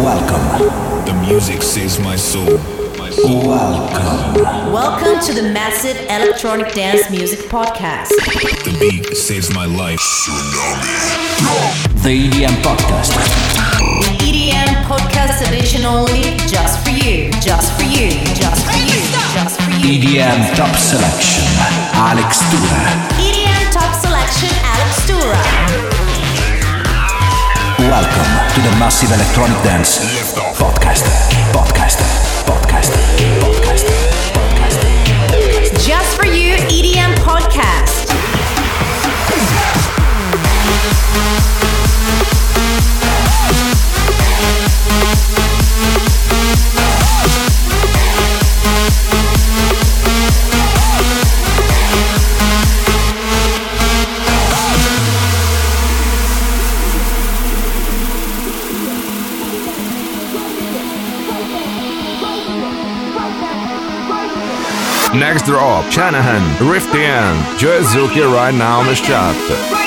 Welcome. The music saves my soul. My soul. Welcome. Welcome to the Massive Electronic Dance Music Podcast. The beat saves my life. The EDM Podcast. The EDM Podcast Edition only, just for you, just for you, just for you, just for you. EDM Top Selection. Alex Tura. EDM Top Selection Welcome to the Massive Electronic Dance Podcast. Podcast. Podcast. Podcast. Next drop, Shanahan, Rift In, Joe Zuki right now on the chart.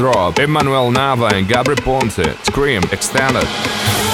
Drop, Emmanuel Nava and Gabry Ponte, Scream, Extended.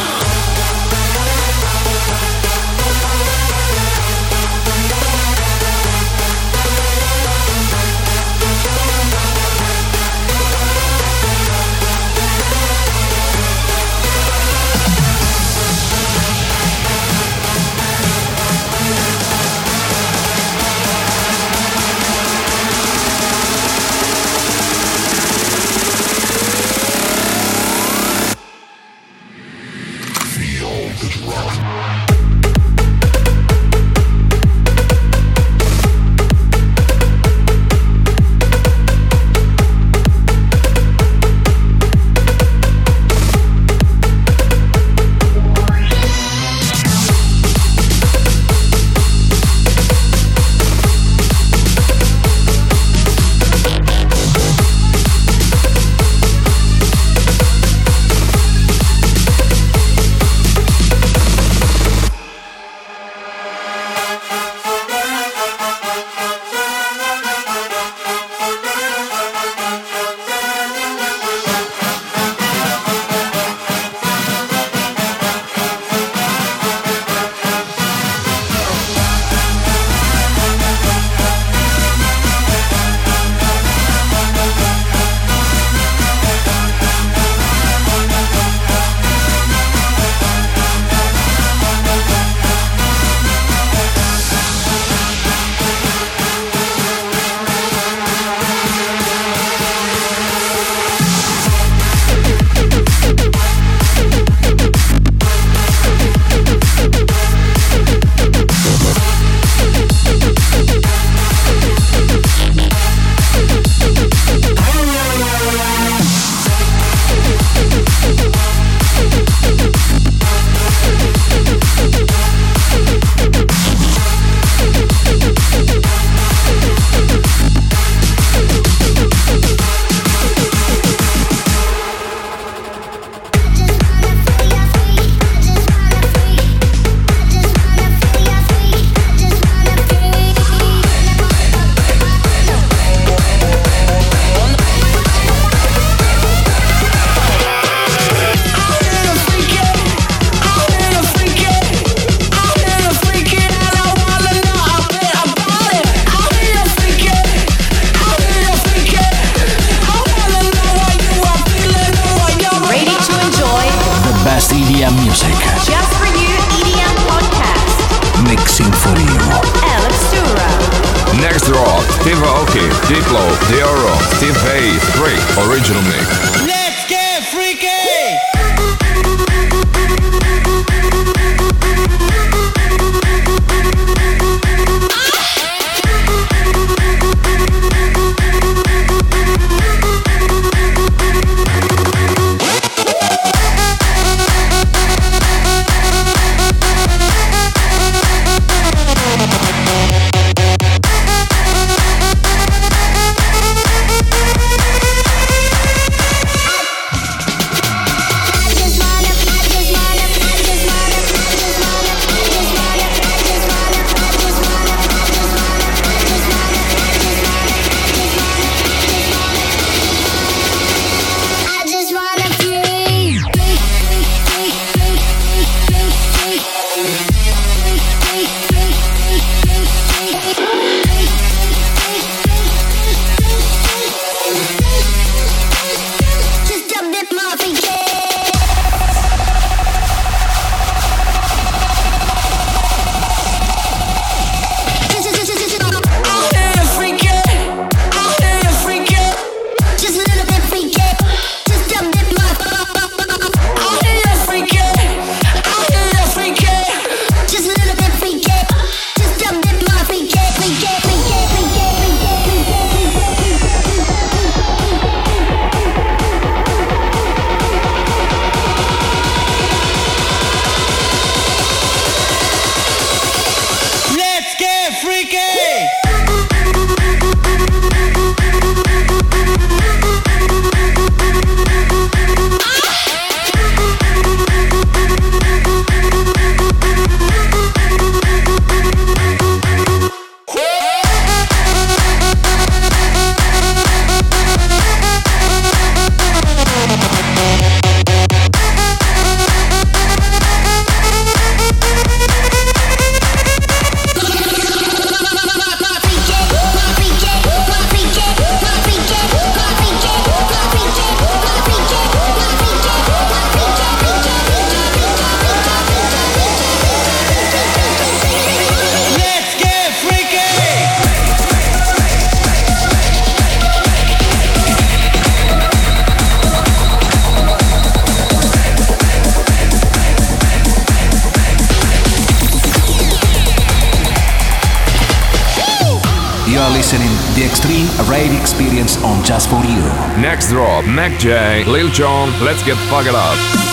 Let's get fucked up.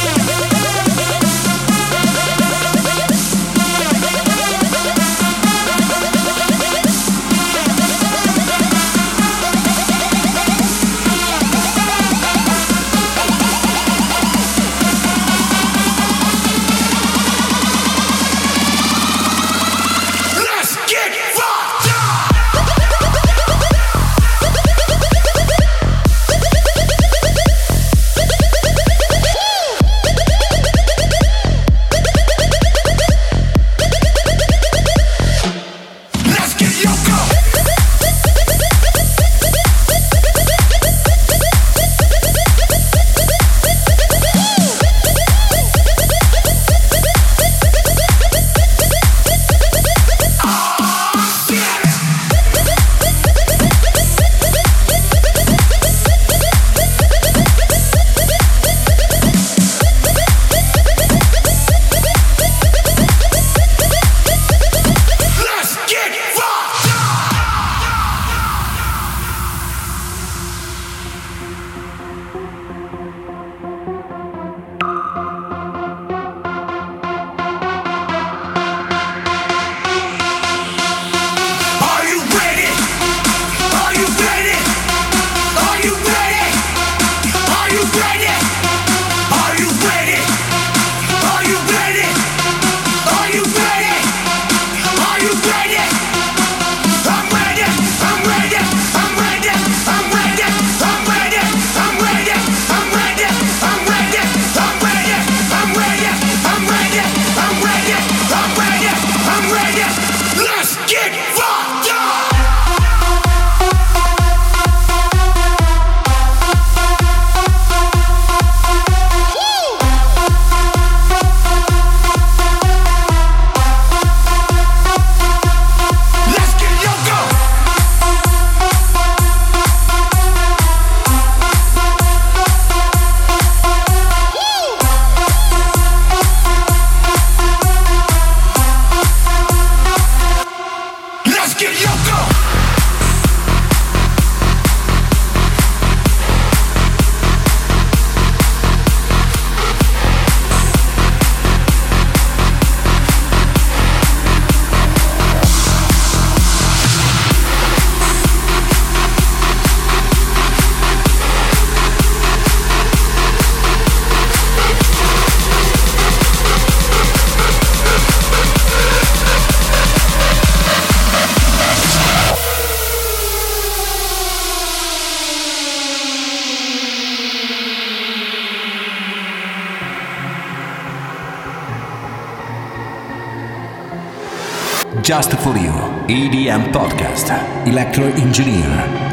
Just for you. EDM podcast. Electro engineer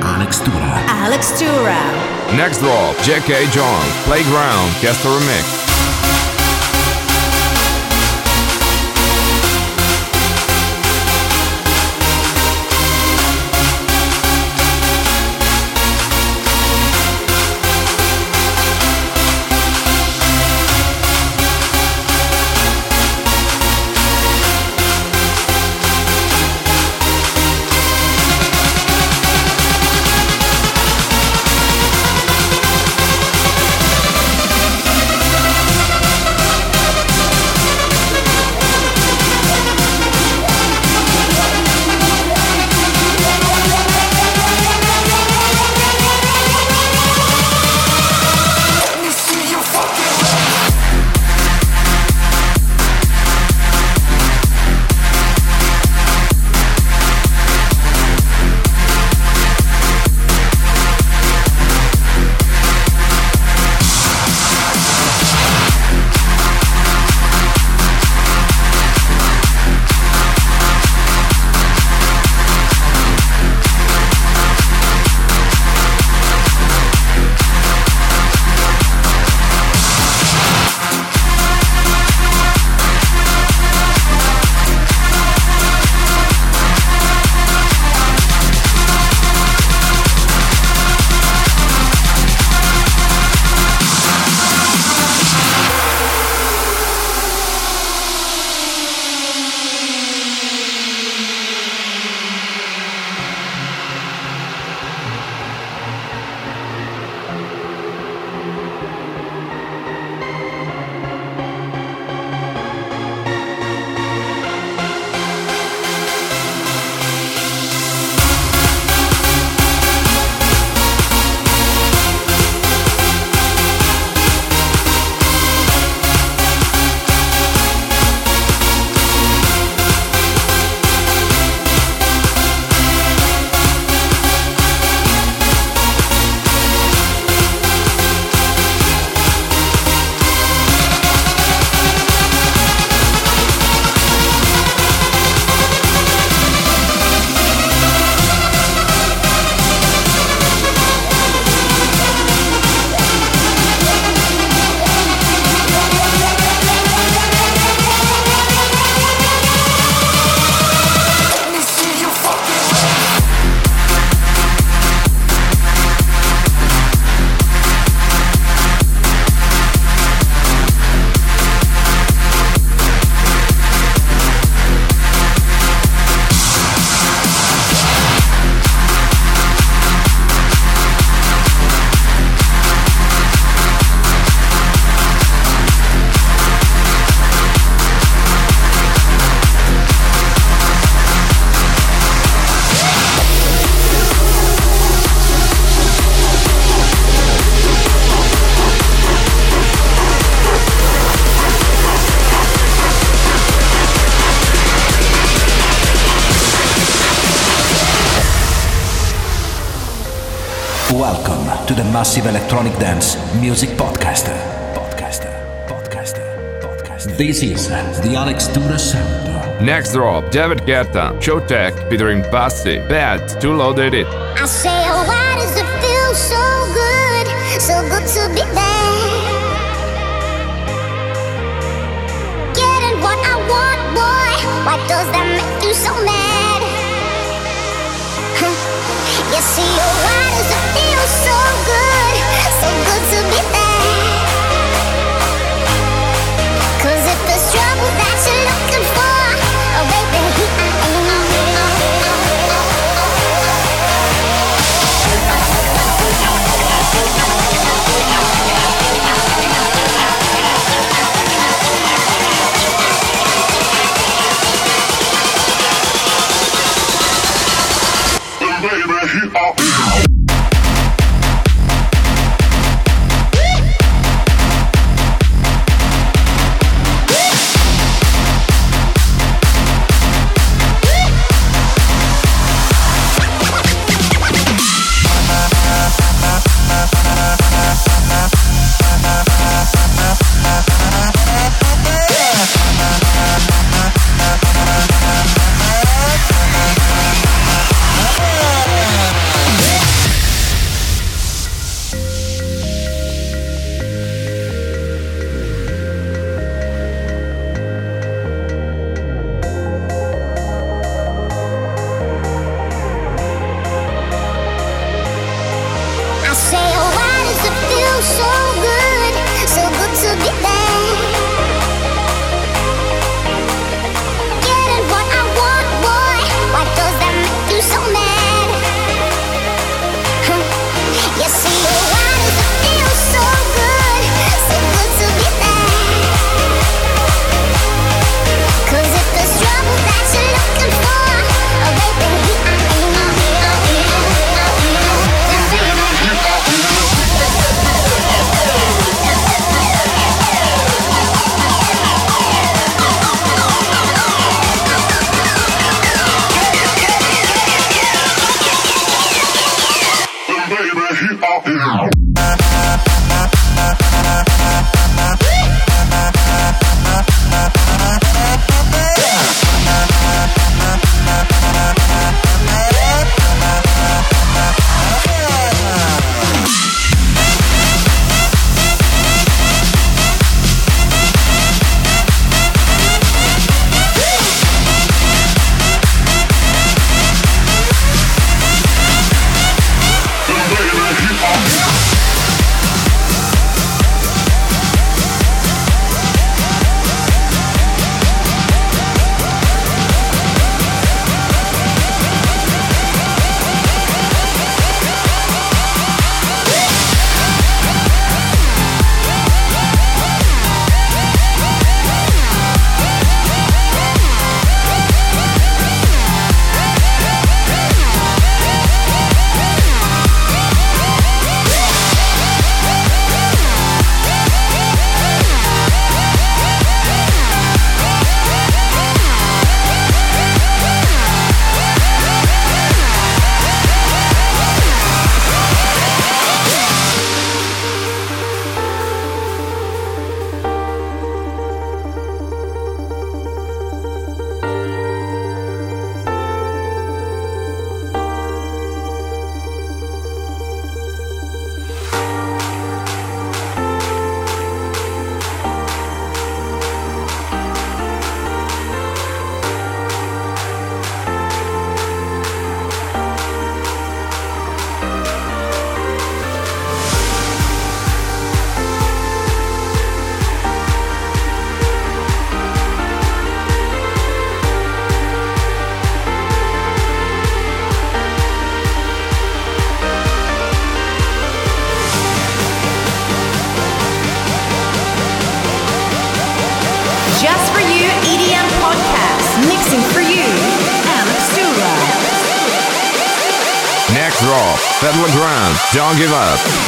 Alex Tura. Alex Tura. Next drop, J.K. John, Playground, Guest Remix. To the Massive Electronic Dance Music Podcast. Podcast. Podcast. Podcast. This is the Alex Tura Sound. Next drop, David Guetta, Showtek, featuring Vassy, Bad, Too Loaded It. I say, oh, why does it feel so good, so good to be there? Getting what I want, boy. Why does that make you so mad? Huh. You see, oh, why does it feel so good, so good to be don't give up.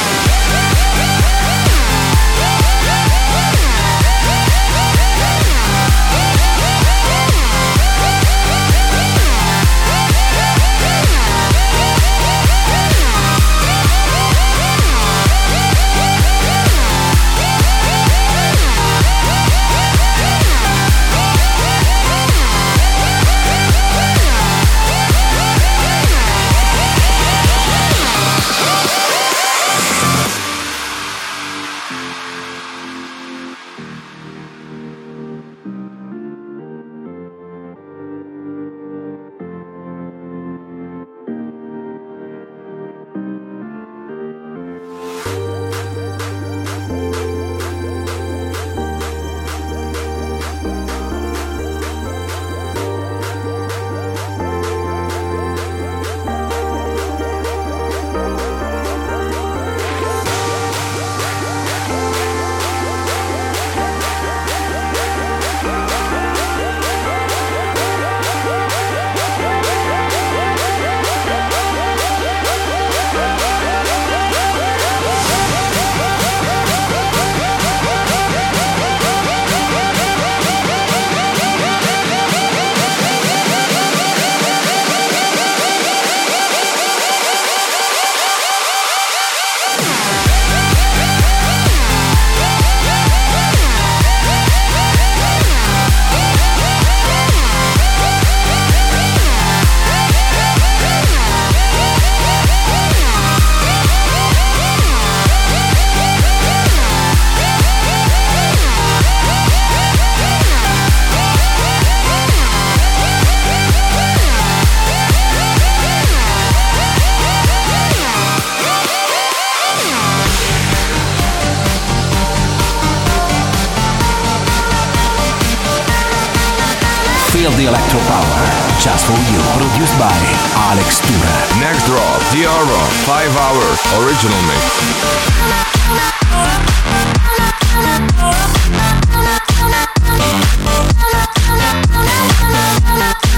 Feel the electro power. Just for you. Produced by Alex Tura. Next drop, Deorro, 5 hour, original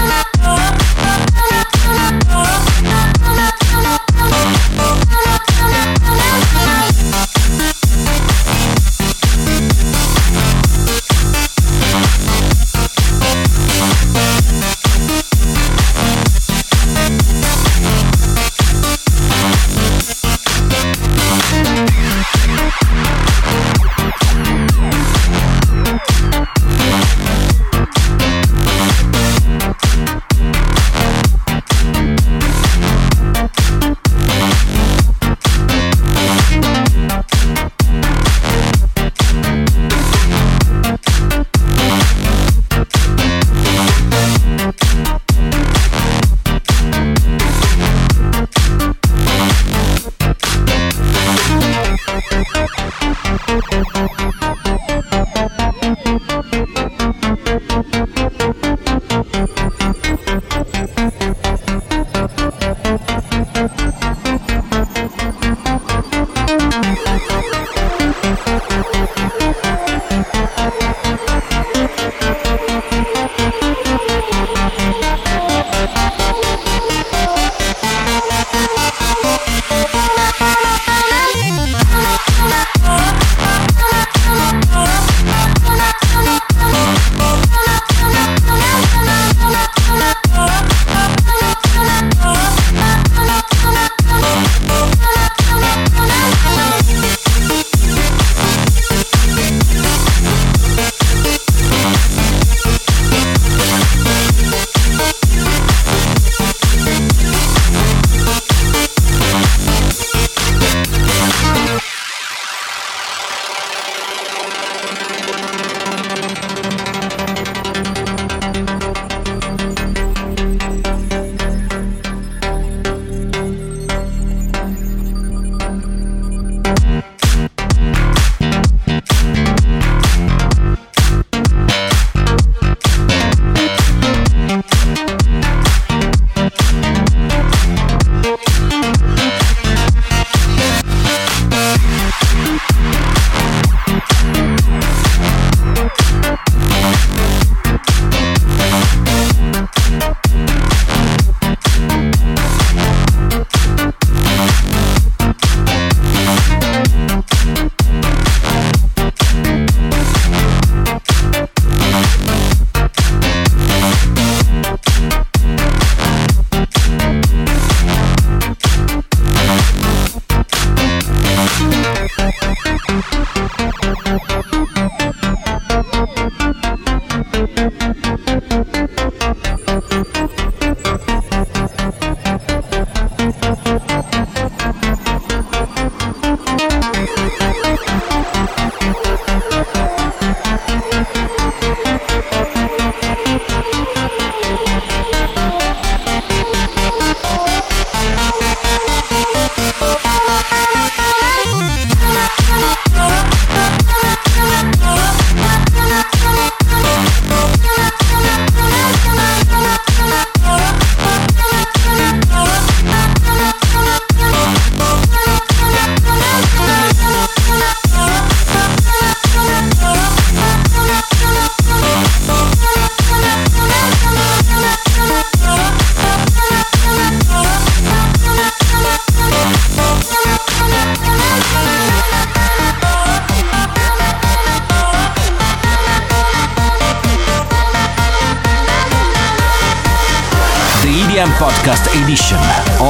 Podcast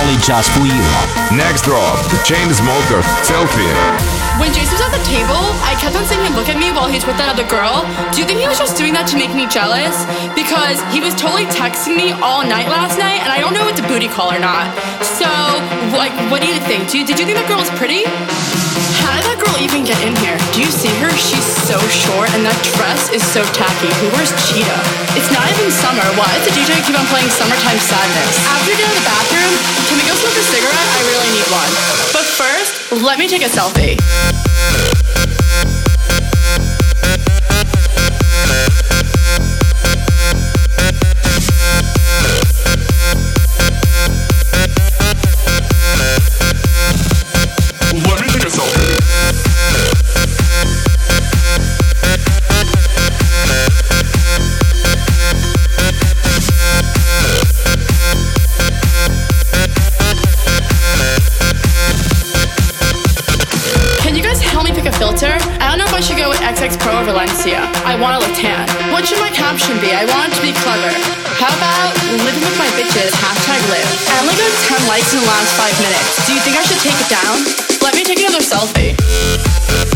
only just for you. Next drop, the Chainsmoker, Selfie. When Jason was at the table, I kept on seeing him look at me while he's with that other girl. Do you think he was just doing that to make me jealous? Because he was totally texting me all night last night, and I don't know if it's a booty call or not. So, like, what do you think? Do you, did you think that girl was pretty? How did that girl even get in here? Do you see her? She's so short, and that dress is so tacky. Who wears cheetah? It's not even summer. Why does the DJ keep on playing Summertime Sadness? After we get out of the bathroom, can we go smoke a cigarette? I really need one. But first, let me take a selfie. I want it to be clever. How about living with my bitches, hashtag live. I only got 10 likes in the last 5 minutes. Do you think I should take it down? Let me take another selfie.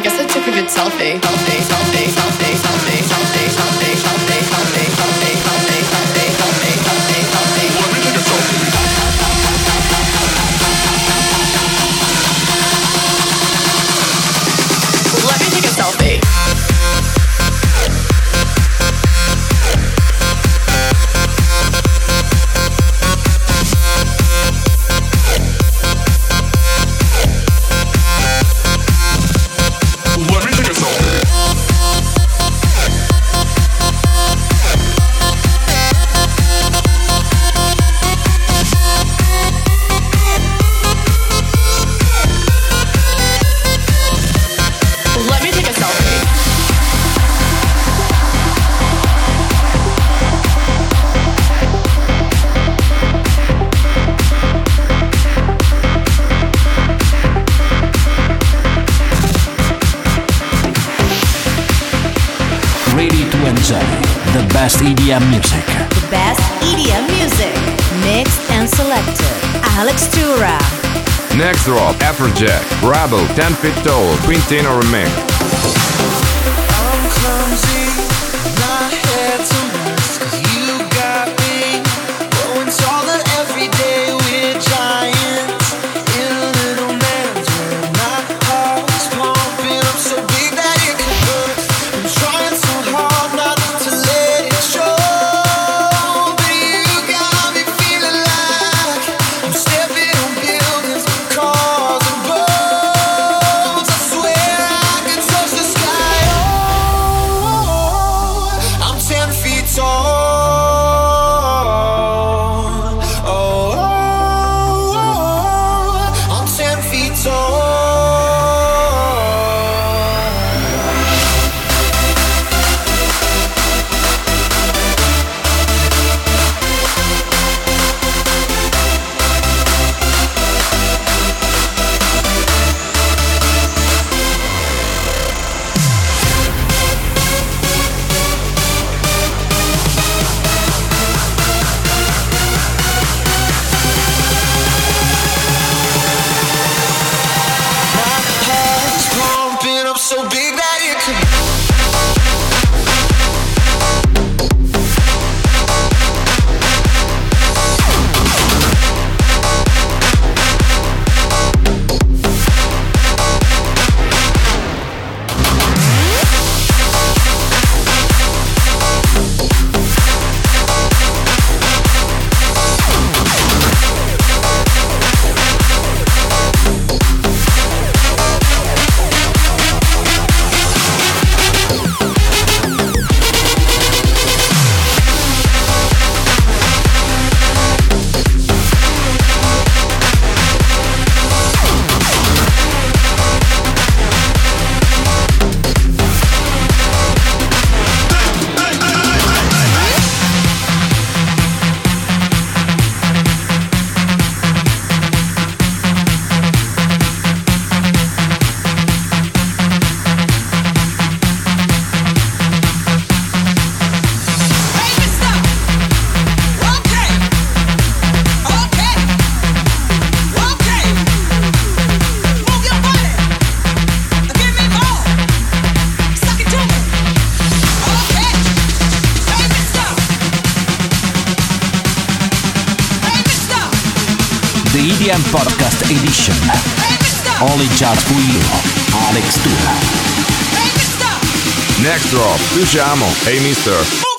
I guess I took a good selfie. Selfie, selfie, selfie, selfie, selfie, selfie, selfie, selfie, selfie, selfie, best EDM music. The best EDM music, mixed and selected. Alex Tura. Next drop, Afrojack, Wrabel, 10 Feet Tall, Quintino Remix. Next drop, Dusciamo, Hey Mister.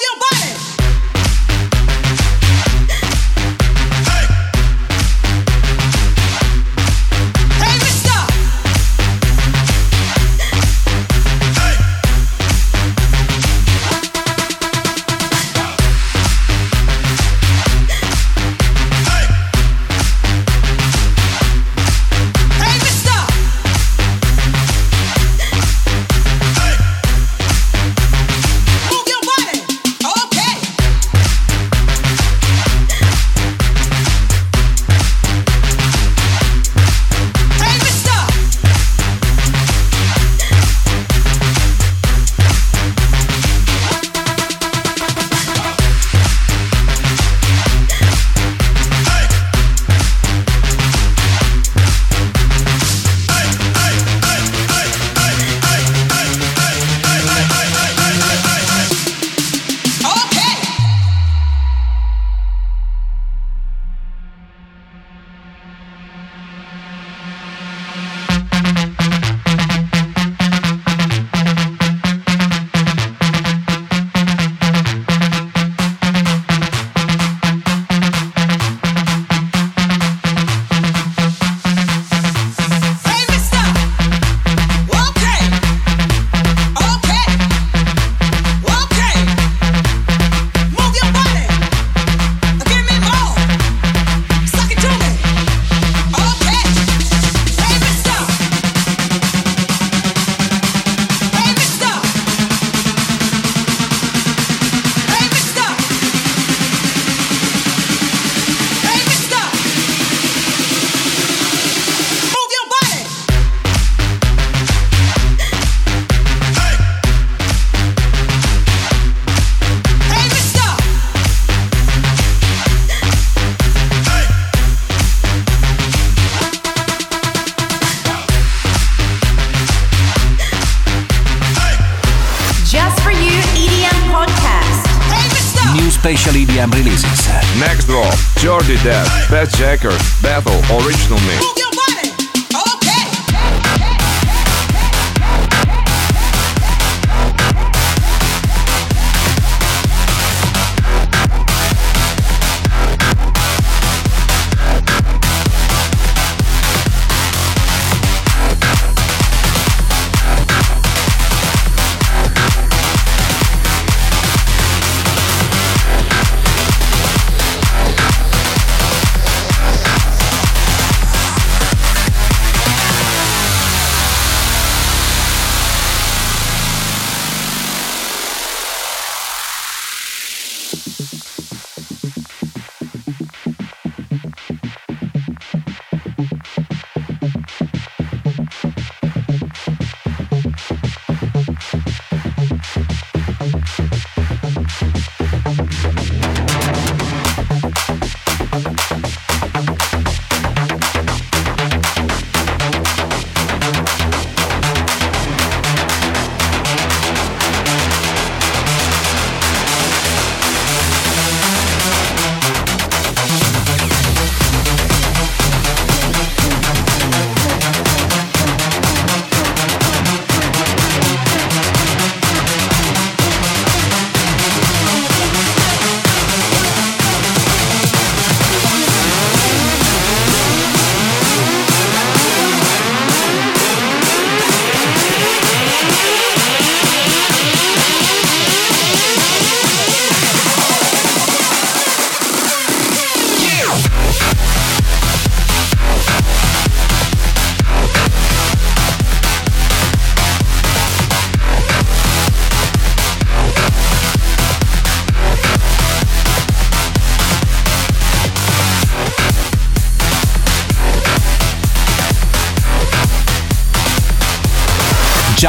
Jordi Dead, Best Jackers, Battle, Original Mix.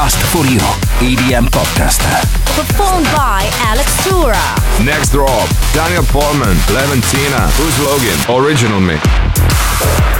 Just for you, EDM Podcast. Performed by Alex Tura. Next drop, Daniel Portman, Leventina, Who's Logan, Original Mix.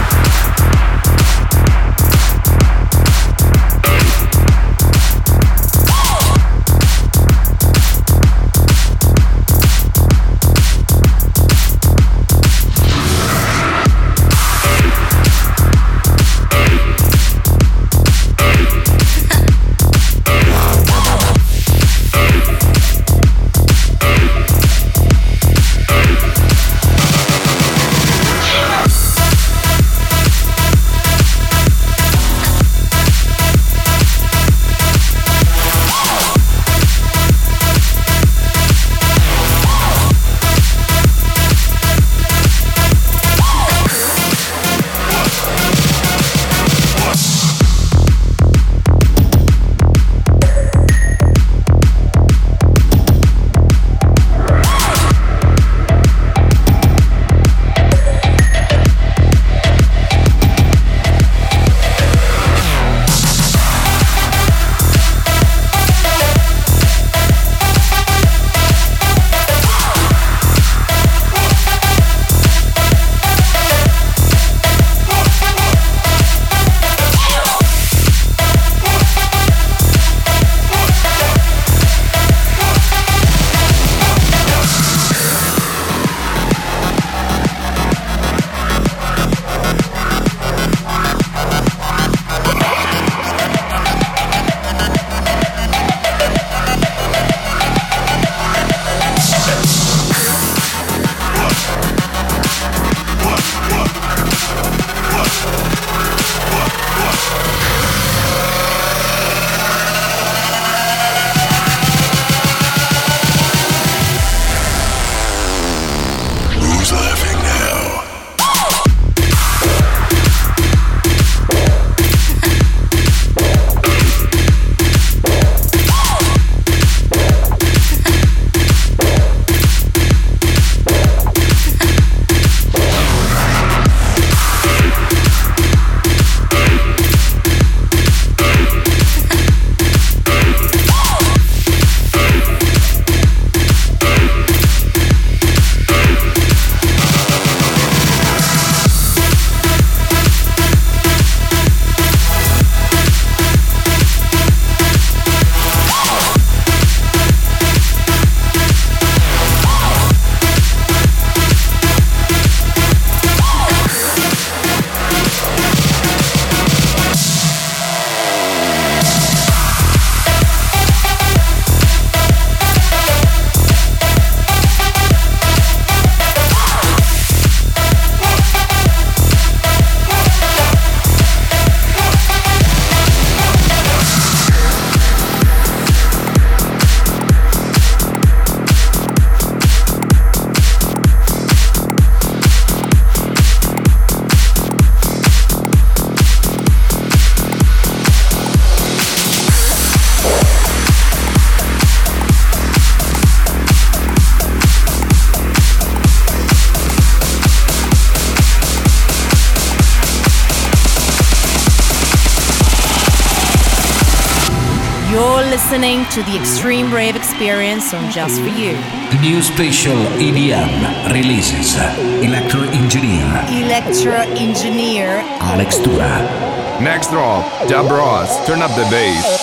Listening to the Extreme Rave Experience on Just For You. New special EDM releases. Electro Engineer Electro Engineer Alex Tura. Next drop, Dub Ross, turn up the bass.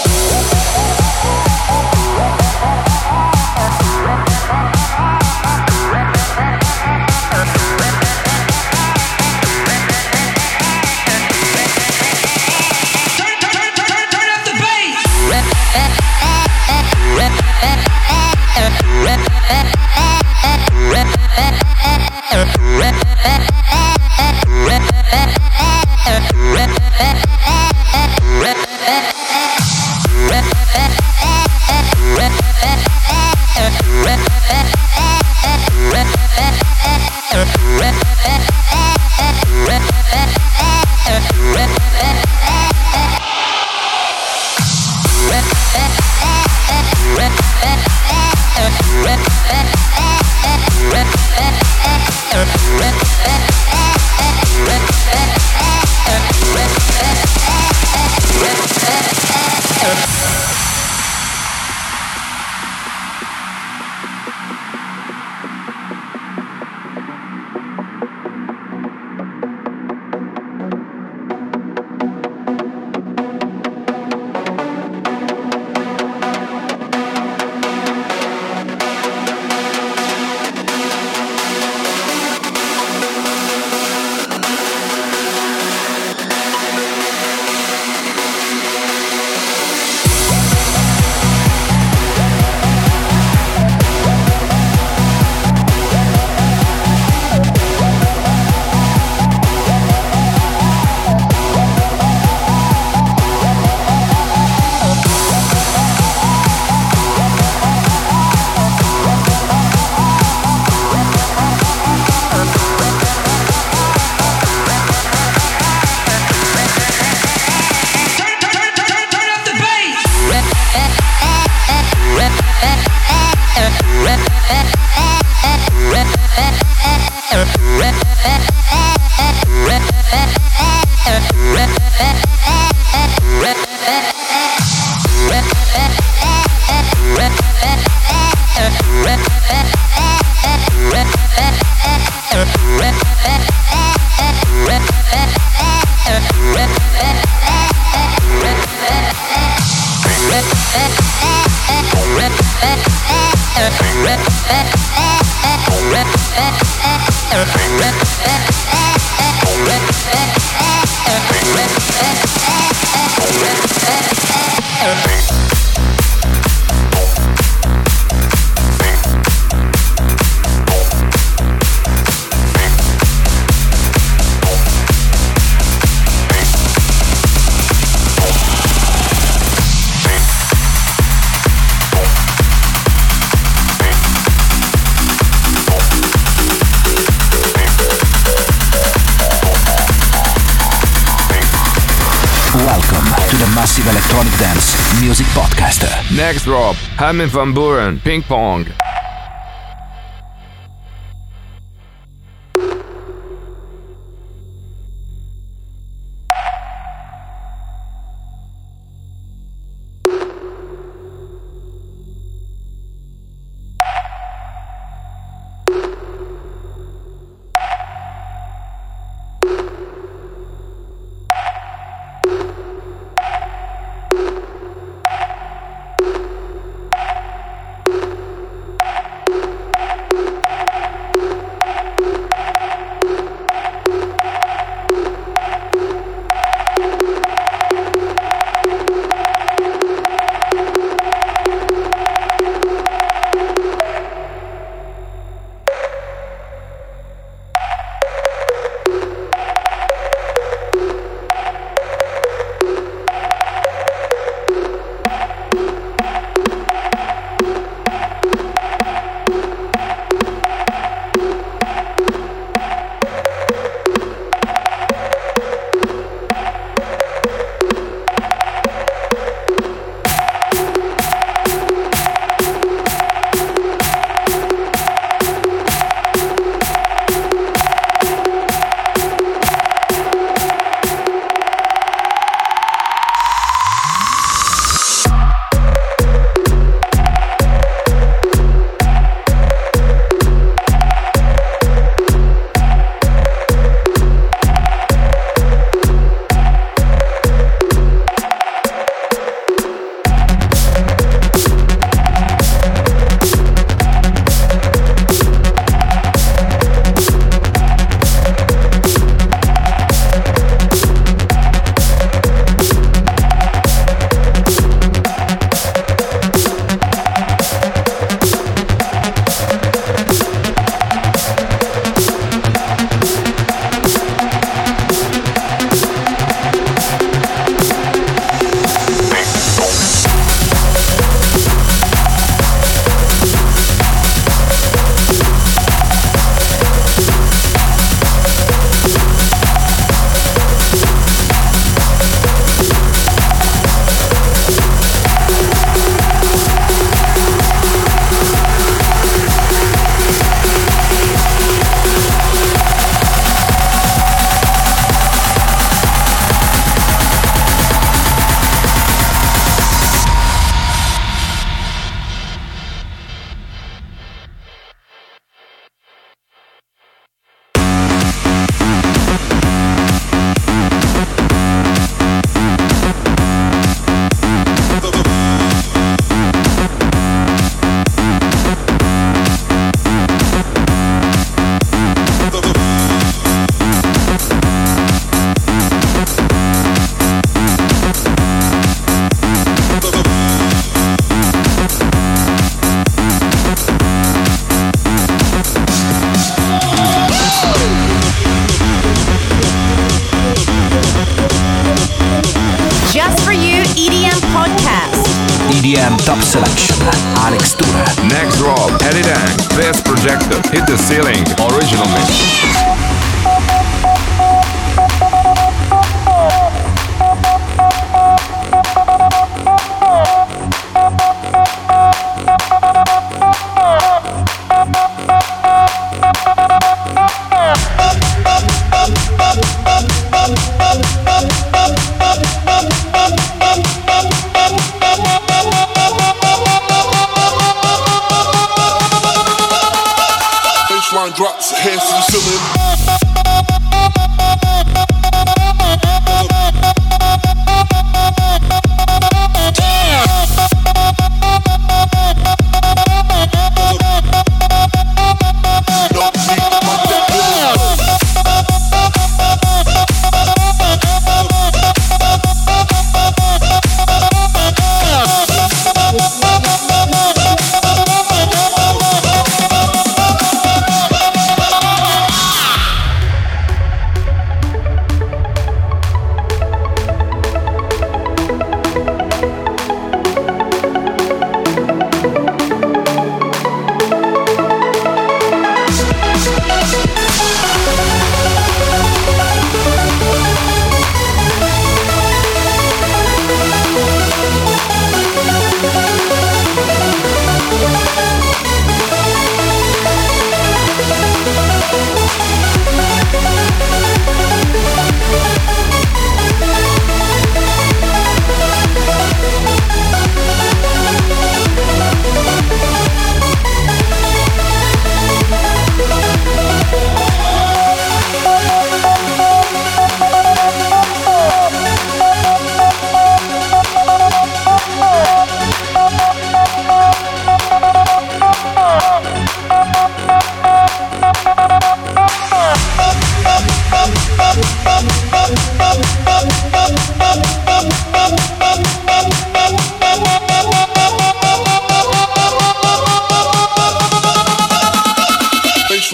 Music Podcast. Next drop, Armin van Buuren, Ping Pong.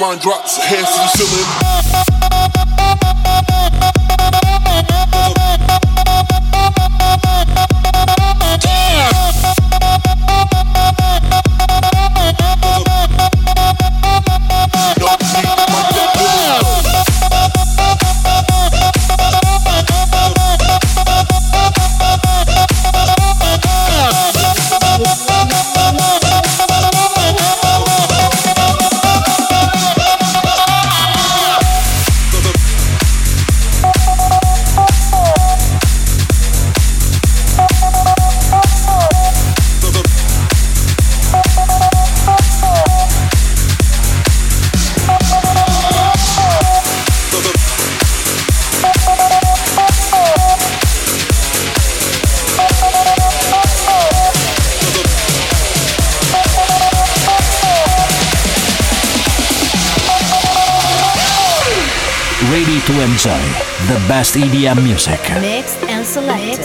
one drops, hands to the ceiling. best EDM music. Mixed and selected.